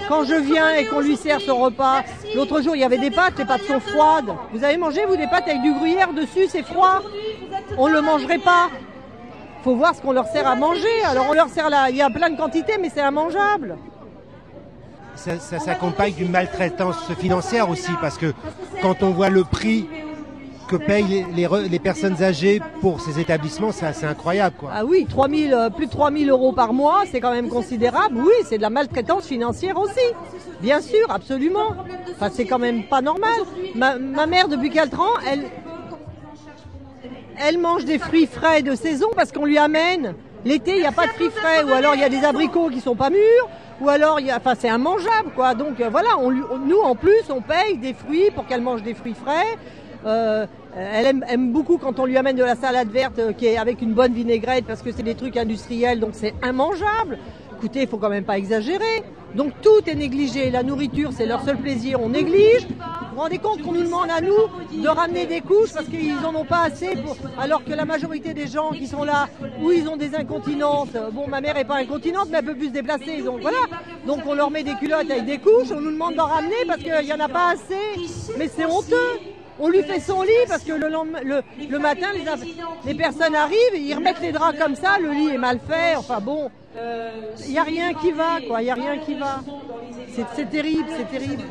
quand je viens et qu'on lui sert son repas, l'autre jour il y avait des pâtes, les pâtes sont froides. Vous avez mangé vous des pâtes avec du gruyère dessus, c'est froid. On ne le mangerait pas. Faut voir ce qu'on leur sert à manger. Alors on leur sert là, il y a plein de quantités, mais c'est immangeable. Ça, ça s'accompagne d'une maltraitance financière aussi, parce que quand on voit le prix que payent les, personnes âgées pour ces établissements, c'est assez incroyable. Quoi. Ah oui, 3000, euh, plus de 3000 euros par mois, c'est quand même considérable. Oui, c'est de la maltraitance financière aussi. Bien sûr, absolument. Enfin, c'est quand même pas normal. Ma, mère, depuis 4 ans, elle, elle mange des fruits frais de saison parce qu'on lui amène. L'été, il n'y a pas de fruits frais, ou alors il y a des abricots qui sont pas mûrs, ou alors enfin, c'est immangeable, quoi. Donc euh, voilà, nous en plus, on paye des fruits pour qu'elle mange des fruits frais. Euh, elle aime, beaucoup quand on lui amène de la salade verte euh, qui est avec une bonne vinaigrette parce que c'est des trucs industriels, donc c'est immangeable. Écoutez, il faut quand même pas exagérer. Donc tout est négligé. La nourriture, c'est leur seul plaisir, on néglige. Vous vous rendez compte qu'on nous demande à nous de ramener des couches parce qu'ils en ont pas assez, alors que la majorité des gens qui sont là, où ils ont des incontinences, euh, bon, ma mère est pas incontinente, mais elle peut plus se déplacer, donc voilà. Donc on leur met des culottes avec des couches, on nous demande d'en ramener parce qu'il y en a pas assez. Mais c'est honteux. On lui fait son lit parce que le, lendemain- le, le matin, les, personnes arrivent, ils remettent les draps comme ça, le lit est mal fait, enfin bon, il n'y a rien qui va, quoi, il n'y a rien qui va. C'est- C'est terrible, c'est terrible.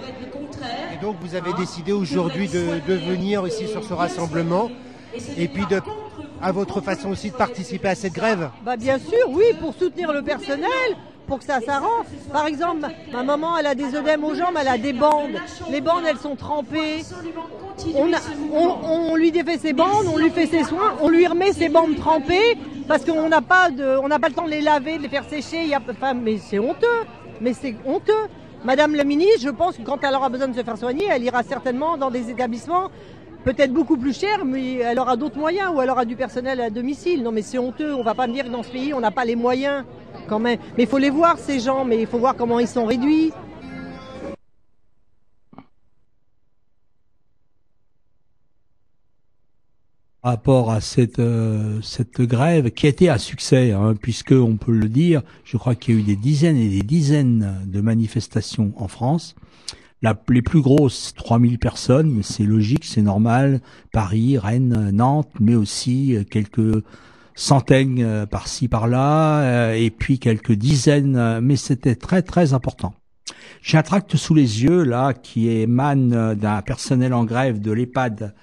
Et donc vous avez décidé aujourd'hui de, de venir ici sur ce rassemblement, et puis de, à votre façon aussi de participer à cette grève. Bah bien sûr, oui, pour soutenir le personnel, pour que ça s'arrange. Par exemple, ma maman, elle a des œdèmes aux jambes, elle a des bandes. Les bandes, elles sont trempées. On, lui défait ses bandes, on lui fait ses soins, on lui remet ses bandes trempées parce qu'on n'a pas le temps de les laver, de les faire sécher. Il y a, enfin, mais c'est honteux, mais c'est honteux. Madame la ministre, je pense que quand elle aura besoin de se faire soigner, elle ira certainement dans des établissements peut-être beaucoup plus chers, mais elle aura d'autres moyens ou elle aura du personnel à domicile. Non, mais c'est honteux. On va pas me dire que dans ce pays, on n'a pas les moyens Mais il faut les voir ces gens, mais il faut voir comment ils sont réduits. rapport à cette euh, grève qui a été un succès, hein, puisque on peut le dire, je crois qu'il y a eu des dizaines et des dizaines de manifestations en France. Les plus grosses, 3000 personnes, c'est logique, c'est normal. Paris, Rennes, Nantes, mais aussi euh, quelques centaines euh, par-ci par-là, euh, et puis quelques dizaines, euh, mais c'était très très important. J'ai un tract sous les yeux là qui émane d'un personnel en grève de l'EHPAD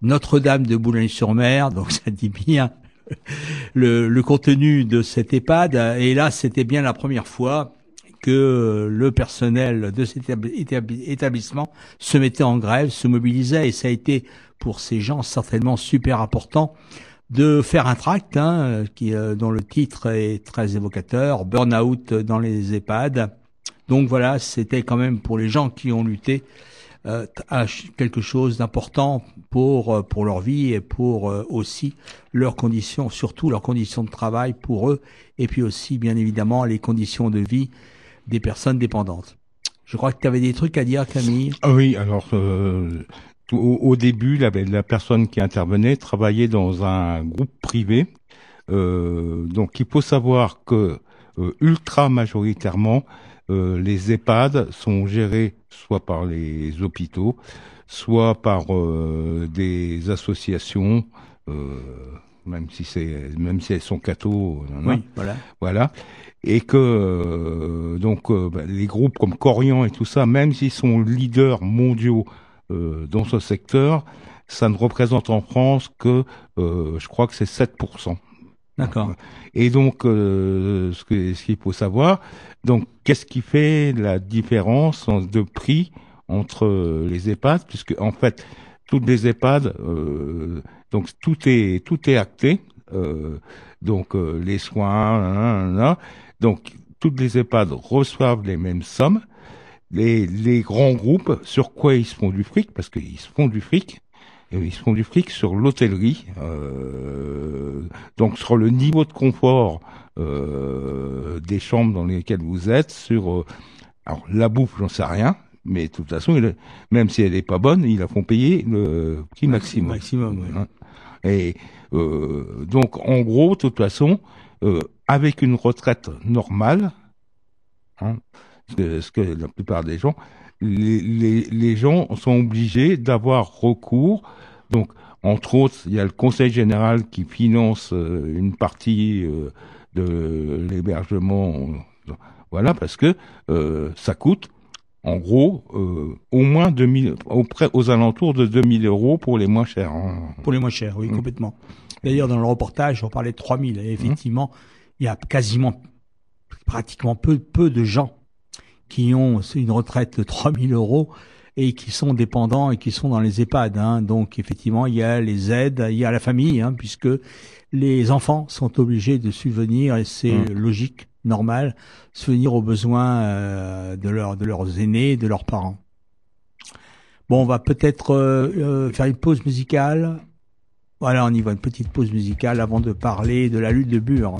Notre-Dame de Boulogne-sur-Mer, donc ça dit bien le, le contenu de cet EHPAD. Et là, c'était bien la première fois que le personnel de cet étab- étab- établissement se mettait en grève, se mobilisait, et ça a été pour ces gens certainement super important de faire un tract hein, qui, euh, dont le titre est très évocateur, Burnout dans les EHPAD. Donc voilà, c'était quand même pour les gens qui ont lutté euh, quelque chose d'important pour euh, pour leur vie et pour euh, aussi leurs conditions, surtout leurs conditions de travail pour eux, et puis aussi bien évidemment les conditions de vie des personnes dépendantes. Je crois que tu avais des trucs à dire, Camille? Ah Oui, alors euh, au, au début, la, la personne qui intervenait travaillait dans un groupe privé. Euh, donc il faut savoir que euh, ultra majoritairement, euh, les EHPAD sont gérés soit par les hôpitaux, soit par des associations, même si c'est même si elles sont cathos. Oui, voilà. Voilà. Et que donc bah, les groupes comme Corian et tout ça, même s'ils sont leaders mondiaux dans ce secteur, ça ne représente en France que euh, je crois que c'est 7%. D'accord. Et donc euh, ce qu'il faut savoir, donc qu'est-ce qui fait la différence en- de prix entre euh, les EHPAD, puisque en fait toutes les EHPAD, euh, donc tout est tout est acté, euh, donc euh, les soins, donc toutes les EHPAD reçoivent les mêmes sommes. Les, les grands groupes, sur quoi ils se font du fric Parce qu'ils se font du fric. et Ils se font du fric sur l'hôtellerie, euh, donc sur le niveau de confort euh, des chambres dans lesquelles vous êtes, sur euh, alors la bouffe, j'en sais rien, mais de toute façon, il- même si elle est pas bonne, ils la font payer le prix maximum. Maximum. Hein. Et euh, donc, en gros, de toute façon, euh, avec une retraite normale, hein, ce, que, ce que la plupart des gens, les, les, les gens sont obligés d'avoir recours. Donc, entre autres, il y a le Conseil général qui finance euh, une partie euh, de l'hébergement. Voilà, parce que euh, ça coûte, en gros, euh, au moins 2000, auprès, aux alentours de 2000 euros pour les moins chers. hein. Pour les moins chers, oui, complètement. D'ailleurs, dans le reportage, on parlait de 3000. Et effectivement, il y a quasiment, pratiquement peu, peu de gens qui ont une retraite de 3000 euros et qui sont dépendants et qui sont dans les EHPAD. Hein. Donc, effectivement, il y a les aides, il y a la famille, hein, puisque les enfants sont obligés de subvenir, et c'est Mm. logique, normal, subvenir aux besoins euh, de, leur, de leurs aînés, de leurs parents. Bon, on va peut-être euh, euh, faire une pause musicale. Voilà, on y va, une petite pause musicale avant de parler de la lutte de Bure.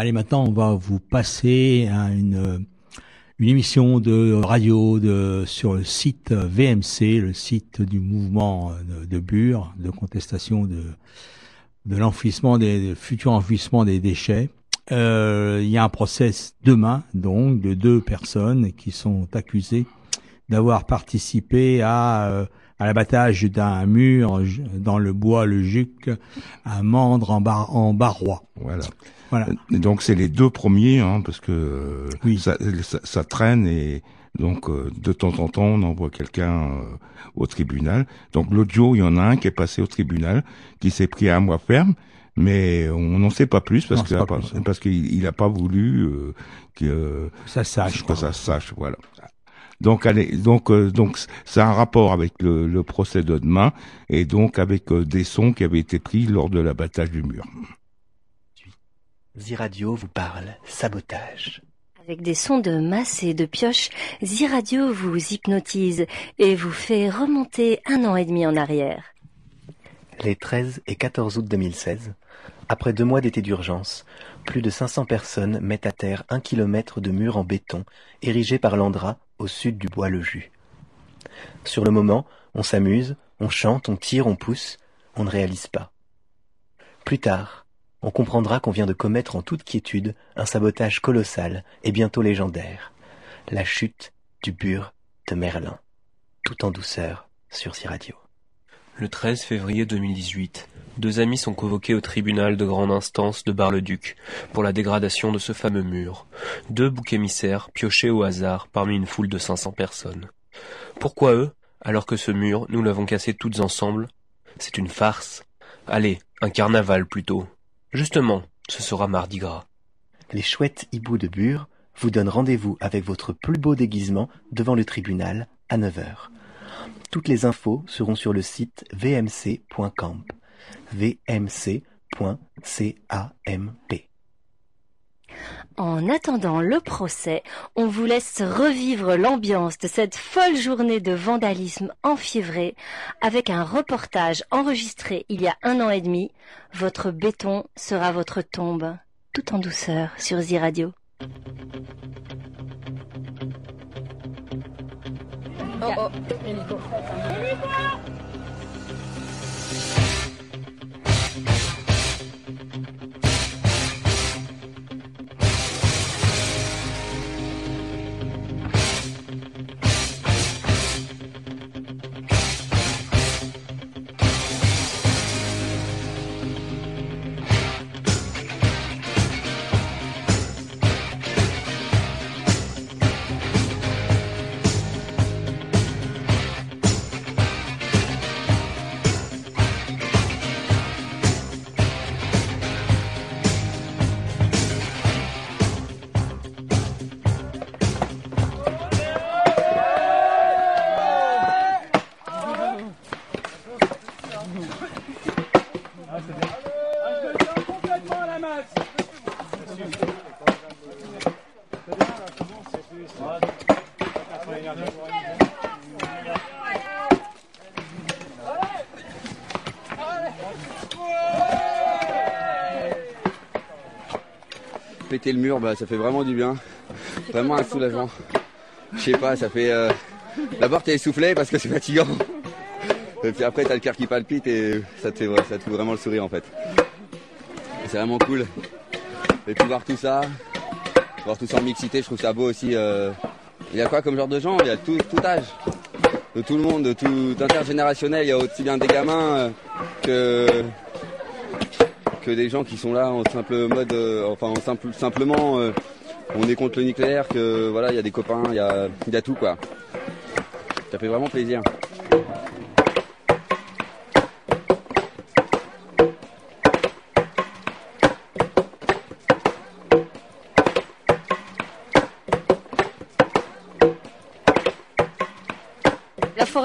Allez, maintenant, on va vous passer à une, une émission de radio de, sur le site VMC, le site du mouvement de, de Bure, de contestation de, de l'enfouissement des, futur enfouissement des déchets. Euh, il y a un procès demain, donc, de deux personnes qui sont accusées d'avoir participé à, euh, à l'abattage d'un mur dans le bois le Juc à Mandre en, bar, en Barrois. Voilà. Voilà. Et donc c'est les deux premiers, hein, parce que euh, ça, ça, ça, traîne et donc euh, de temps en temps on envoie quelqu'un euh, au tribunal. Donc l'audio, il y en a un qui est passé au tribunal, qui s'est pris à un mois ferme, mais on n'en sait pas plus parce pas plus, hein. parce qu'il il a pas voulu euh, que ça sache, que ça sache, voilà. Donc, allez, donc, euh, donc, c'est un rapport avec le, le procès de demain et donc avec euh, des sons qui avaient été pris lors de l'abattage du mur. Ziradio vous parle sabotage. Avec des sons de masse et de pioche, Ziradio vous hypnotise et vous fait remonter un an et demi en arrière. Les 13 et 14 août 2016, après deux mois d'été d'urgence, plus de 500 personnes mettent à terre un kilomètre de mur en béton érigé par l'Andra au sud du bois le Jus. Sur le moment, on s'amuse, on chante, on tire, on pousse, on ne réalise pas. Plus tard, on comprendra qu'on vient de commettre en toute quiétude un sabotage colossal et bientôt légendaire, la chute du bur de Merlin, tout en douceur sur Radio. Le 13 février 2018, deux amis sont convoqués au tribunal de grande instance de Bar-le-Duc pour la dégradation de ce fameux mur. Deux boucs émissaires piochés au hasard parmi une foule de 500 personnes. Pourquoi eux, alors que ce mur, nous l'avons cassé toutes ensemble? C'est une farce. Allez, un carnaval plutôt. Justement, ce sera mardi gras. Les chouettes hiboux de Bure vous donnent rendez-vous avec votre plus beau déguisement devant le tribunal à 9h. Toutes les infos seront sur le site vmc.camp. vmc.camp. En attendant le procès, on vous laisse revivre l'ambiance de cette folle journée de vandalisme enfiévré avec un reportage enregistré il y a un an et demi. Votre béton sera votre tombe, tout en douceur sur Z-Radio. Oh oh, Péter le mur, bah, ça fait vraiment du bien. Vraiment un soulagement. Je sais pas, ça fait. Euh... D'abord, t'es essoufflé parce que c'est fatigant. Et puis après, t'as le cœur qui palpite et ça te fait, ça te fait vraiment le sourire en fait. C'est vraiment cool. Et puis voir tout ça, voir tout ça en mixité, je trouve ça beau aussi. euh. Il y a quoi comme genre de gens Il y a tout, âge, de tout le monde, de tout intergénérationnel. Il y a aussi bien des gamins euh, que que des gens qui sont là en simple mode, euh, enfin en simple, simplement, on est contre le nucléaire, que voilà, il y a des copains, il y a, il y a tout quoi. Ça fait vraiment plaisir.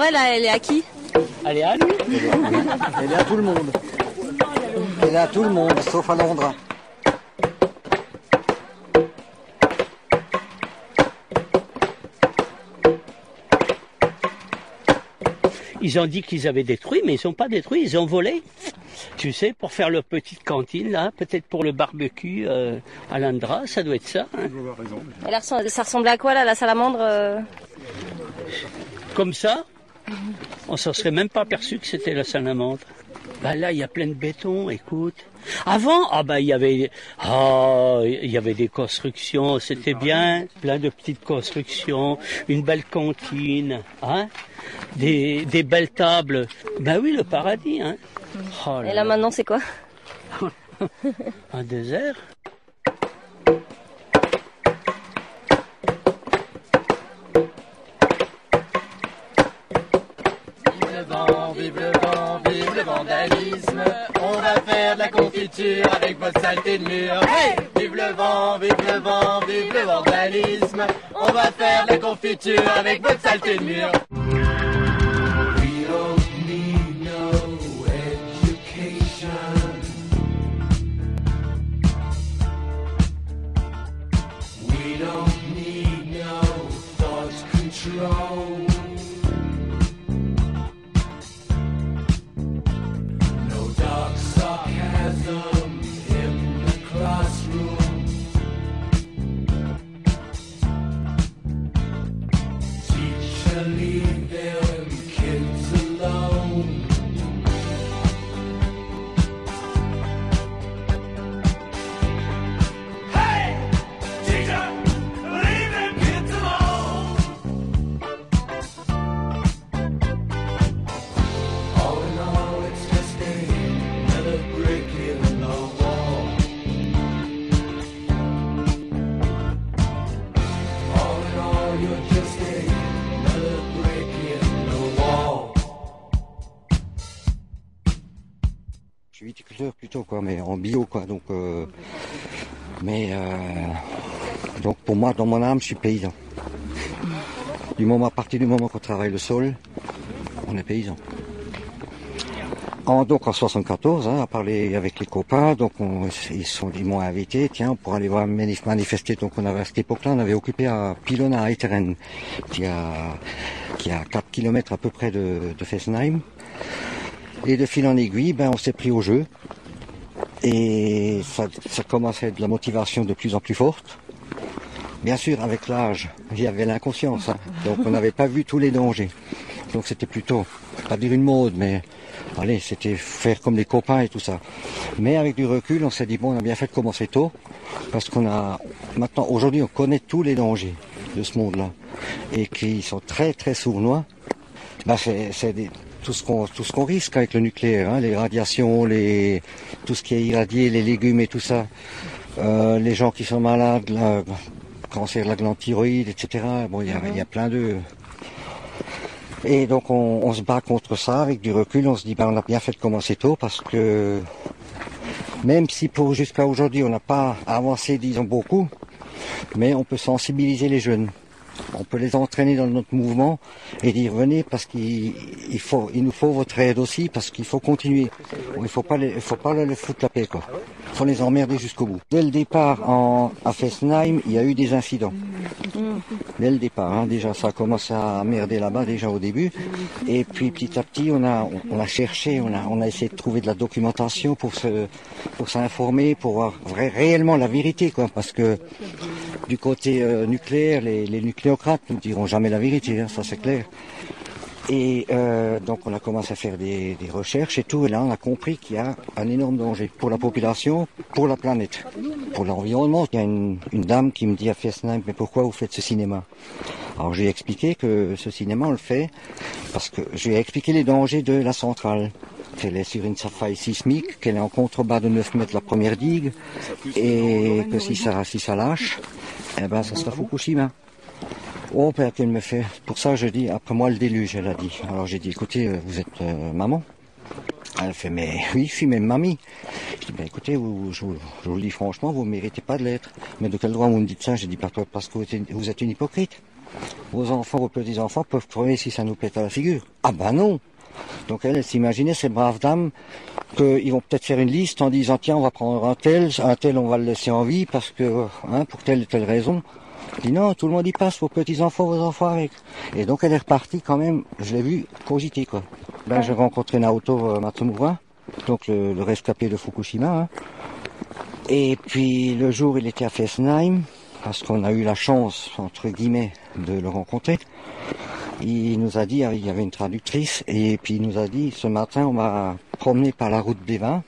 La forêt là, elle est à qui Elle est à nous Elle est à tout le monde. Elle est à tout le monde, sauf à Londres. Ils ont dit qu'ils avaient détruit, mais ils sont pas détruits, ils ont volé. Tu sais, pour faire leur petite cantine, là, peut-être pour le barbecue euh, à l'Indra, ça doit être ça. hein. Et là, ça ça ressemble à quoi là, la salamandre euh Comme ça, on s'en serait même pas aperçu que c'était la salamandre. Bah là, il y a plein de béton, écoute. Avant, ah bah il y avait, ah, il y avait des constructions, c'était bien, plein de petites constructions, une belle cantine, hein, des, des belles tables. Bah oui, le paradis, hein. Oh là Et là maintenant, c'est quoi? Un désert. Faire de la confiture avec votre saleté de mur. Hey vive le vent, vive le vent, vive le vandalisme. On va faire de la confiture avec votre saleté de mur. Donc, euh, mais euh, donc pour moi, dans mon âme, je suis paysan. Du moment à partir du moment qu'on travaille le sol, on est paysan. Donc en 74, hein, à parler avec les copains, donc on, ils sont ils m'ont invité, tiens, pour aller voir manif- manifester. Donc on avait à cette époque-là, on avait occupé à Pilona à Etteren, qui a qui a 4 km à peu près de, de Fessenheim. Et de fil en aiguille, ben, on s'est pris au jeu. Et ça, ça commençait à être de la motivation de plus en plus forte. Bien sûr, avec l'âge, il y avait l'inconscience. hein. Donc on n'avait pas vu tous les dangers. Donc c'était plutôt, pas dire une mode, mais allez, c'était faire comme les copains et tout ça. Mais avec du recul, on s'est dit, bon, on a bien fait de commencer tôt. Parce qu'on a, maintenant, aujourd'hui, on connaît tous les dangers de ce monde-là. Et qui sont très, très sournois. Ben, c'est, des- tout ce qu'on tout ce qu'on risque avec le nucléaire, hein, les radiations, les tout ce qui est irradié, les légumes et tout ça, Euh, les gens qui sont malades, le cancer de la glande thyroïde, etc. Bon, il y a, y a plein de et donc on, on se bat contre ça avec du recul. On se dit ben on a bien fait de commencer tôt parce que même si pour jusqu'à aujourd'hui on n'a pas avancé disons beaucoup, mais on peut sensibiliser les jeunes. On peut les entraîner dans notre mouvement et dire venez parce qu'il nous faut votre aide aussi parce qu'il faut continuer. Il il faut pas les foutre la paix. Il faut les emmerder jusqu'au bout. Dès le départ à Fessenheim, il y a eu des incidents. Dès le départ, hein, déjà ça a commencé à merder là-bas déjà au début. Et puis petit à petit, on a, cherché, on a, essayé de trouver de la documentation pour s'informer, pour voir réellement la vérité. Parce que du côté euh, nucléaire, les, les nucléocrates ne diront jamais la vérité, hein, ça c'est clair. Et euh, donc on a commencé à faire des, recherches et tout, et là on a compris qu'il y a un énorme danger pour la population, pour la planète, pour l'environnement. Il y a une, dame qui me dit à Fessenheim, mais pourquoi vous faites ce cinéma? Alors je lui ai expliqué que ce cinéma on le fait parce que je lui ai expliqué les dangers de la centrale. Qu'elle est sur une faille sismique, qu'elle est en contrebas de 9 mètres la première digue, et que si ça, si ça lâche, eh ben ça sera Fukushima. Oh père qu'elle me fait. Pour ça je dis, après moi le déluge, elle a dit. Alors j'ai dit, écoutez, euh, vous êtes euh, maman Elle fait, mais oui, je suis même mamie. Je dis, ben écoutez, vous, je, vous- le dis franchement, vous ne méritez pas de l'être. Mais de quel droit vous me dites ça? J'ai dit, parce parce que vous êtes, vous êtes une hypocrite. Vos enfants, vos petits-enfants peuvent crever si ça nous pète à la figure. Ah ben non donc elle, elle s'imaginait, ces braves dames, qu'ils vont peut-être faire une liste en disant tiens on va prendre un tel, un tel on va le laisser en vie parce que hein, pour telle et telle raison. Dis non, tout le monde y passe, vos petits enfants, vos enfants avec. Et donc elle est repartie quand même, je l'ai vu cogiter quoi. Là j'ai rencontré Naoto euh, Matsumura, donc le, le rescapé de Fukushima. hein. Et puis le jour il était à Fessenheim, parce qu'on a eu la chance, entre guillemets, de le rencontrer. Il nous a dit, il y avait une traductrice, et puis il nous a dit, ce matin on m'a promené par la route des vins,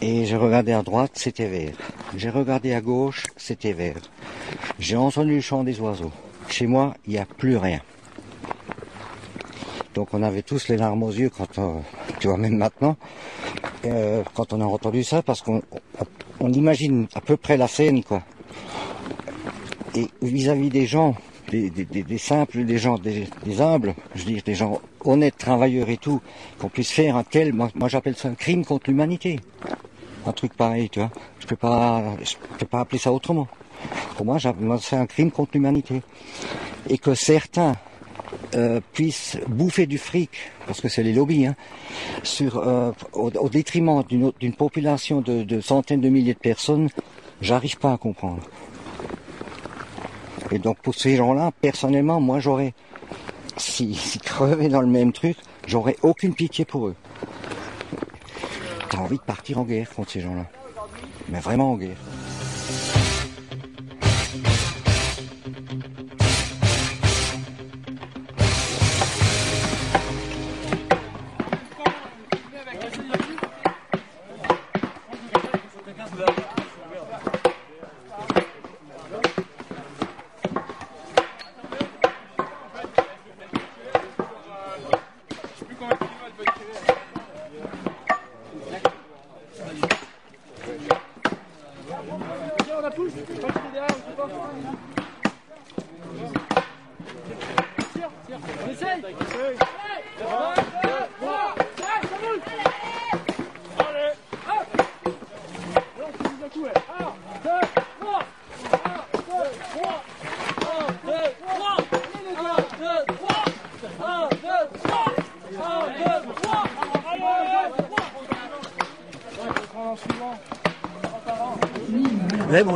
et j'ai regardé à droite, c'était vert. J'ai regardé à gauche, c'était vert. J'ai entendu le chant des oiseaux. Chez moi, il n'y a plus rien. Donc on avait tous les larmes aux yeux quand, euh, tu vois, même maintenant, euh, quand on a entendu ça, parce qu'on on, on imagine à peu près la scène, quoi. Et vis-à-vis des gens, des, simples, des gens, des, humbles, je veux dire, des gens honnêtes, travailleurs et tout, qu'on puisse faire un tel, moi, j'appelle ça un crime contre l'humanité. Un truc pareil, tu vois. Je peux pas, je peux pas appeler ça autrement. Pour moi, c'est un crime contre l'humanité. Et que certains euh, puissent bouffer du fric, parce que c'est les lobbies, hein, euh, au, détriment d'une population de centaines de milliers de personnes, j'arrive pas à comprendre. Et donc pour ces gens-là, personnellement, moi j'aurais, si, si crevaient dans le même truc, j'aurais aucune pitié pour eux. T'as envie de partir en guerre contre ces gens-là. Mais vraiment en guerre.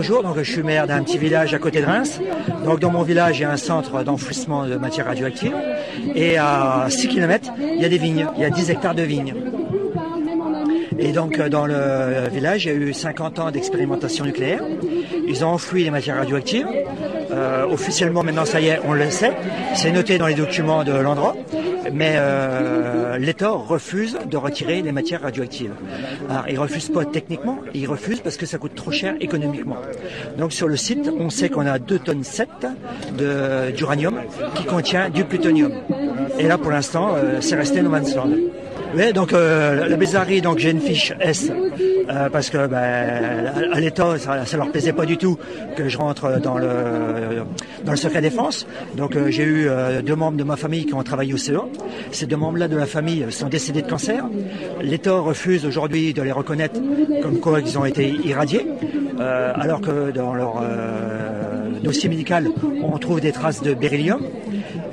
Bonjour, je suis maire d'un petit village à côté de Reims. Dans mon village, il y a un centre d'enfouissement de matières radioactives. Et à 6 km, il y a des vignes, il y a 10 hectares de vignes. Et donc euh, dans le village, il y a eu 50 ans d'expérimentation nucléaire. Ils ont enfoui les matières radioactives. Euh, officiellement, maintenant, ça y est, on le sait. C'est noté dans les documents de l'endroit. Mais euh, l'État refuse de retirer les matières radioactives. Alors, ils refusent pas techniquement, ils refusent parce que ça coûte trop cher économiquement. Donc sur le site, on sait qu'on a 2 tonnes 7 de- d'uranium qui contient du plutonium. Et là, pour l'instant, euh, c'est resté no man's. Oui, donc euh, la bizarrerie, donc j'ai une fiche S euh, parce que ben, à, à l'État ça, ça leur plaisait pas du tout que je rentre dans le dans le secret défense. Donc euh, j'ai eu euh, deux membres de ma famille qui ont travaillé au CE. Ces deux membres-là de la famille sont décédés de cancer. L'État refuse aujourd'hui de les reconnaître comme quoi ils ont été irradiés, euh, alors que dans leur euh, dossier médical on trouve des traces de beryllium.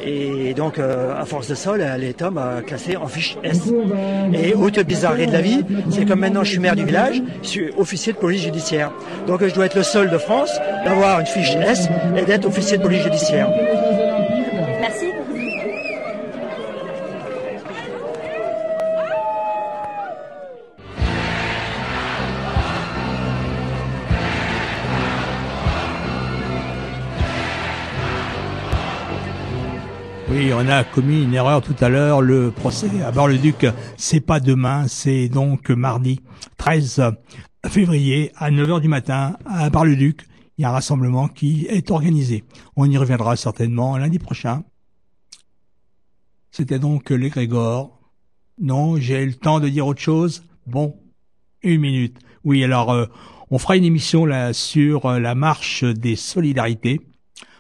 Et donc, euh, à force de ça, la- l'État m'a classé en fiche S. Et haute bizarrerie de la vie, c'est comme maintenant je suis maire du village, je suis officier de police judiciaire. Donc je dois être le seul de France d'avoir une fiche S et d'être officier de police judiciaire. Oui, on a commis une erreur tout à l'heure. Le procès à Bar-le-Duc, c'est pas demain, c'est donc mardi 13 février à 9h du matin à Bar-le-Duc. Il y a un rassemblement qui est organisé. On y reviendra certainement lundi prochain. C'était donc les Grégor. Non, j'ai le temps de dire autre chose? Bon, une minute. Oui, alors euh, on fera une émission là sur euh, la marche des solidarités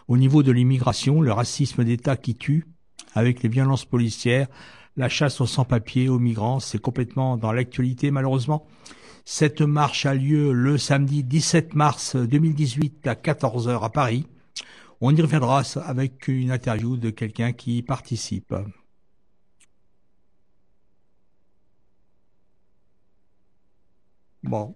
au niveau de l'immigration, le racisme d'État qui tue, avec les violences policières, la chasse aux sans-papiers, aux migrants, c'est complètement dans l'actualité malheureusement. Cette marche a lieu le samedi 17 mars 2018 à 14h à Paris. On y reviendra avec une interview de quelqu'un qui y participe. Bon.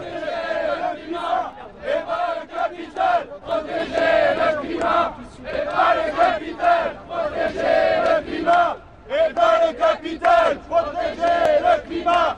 Protéger le climat, et pas le capital, protéger le climat, et pas le capital, protéger le climat,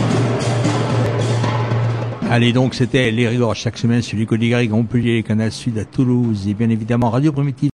Allez donc, c'était les rigors chaque semaine sur les Côtes Montpellier, Canal Sud à Toulouse et bien évidemment Radio Primitive.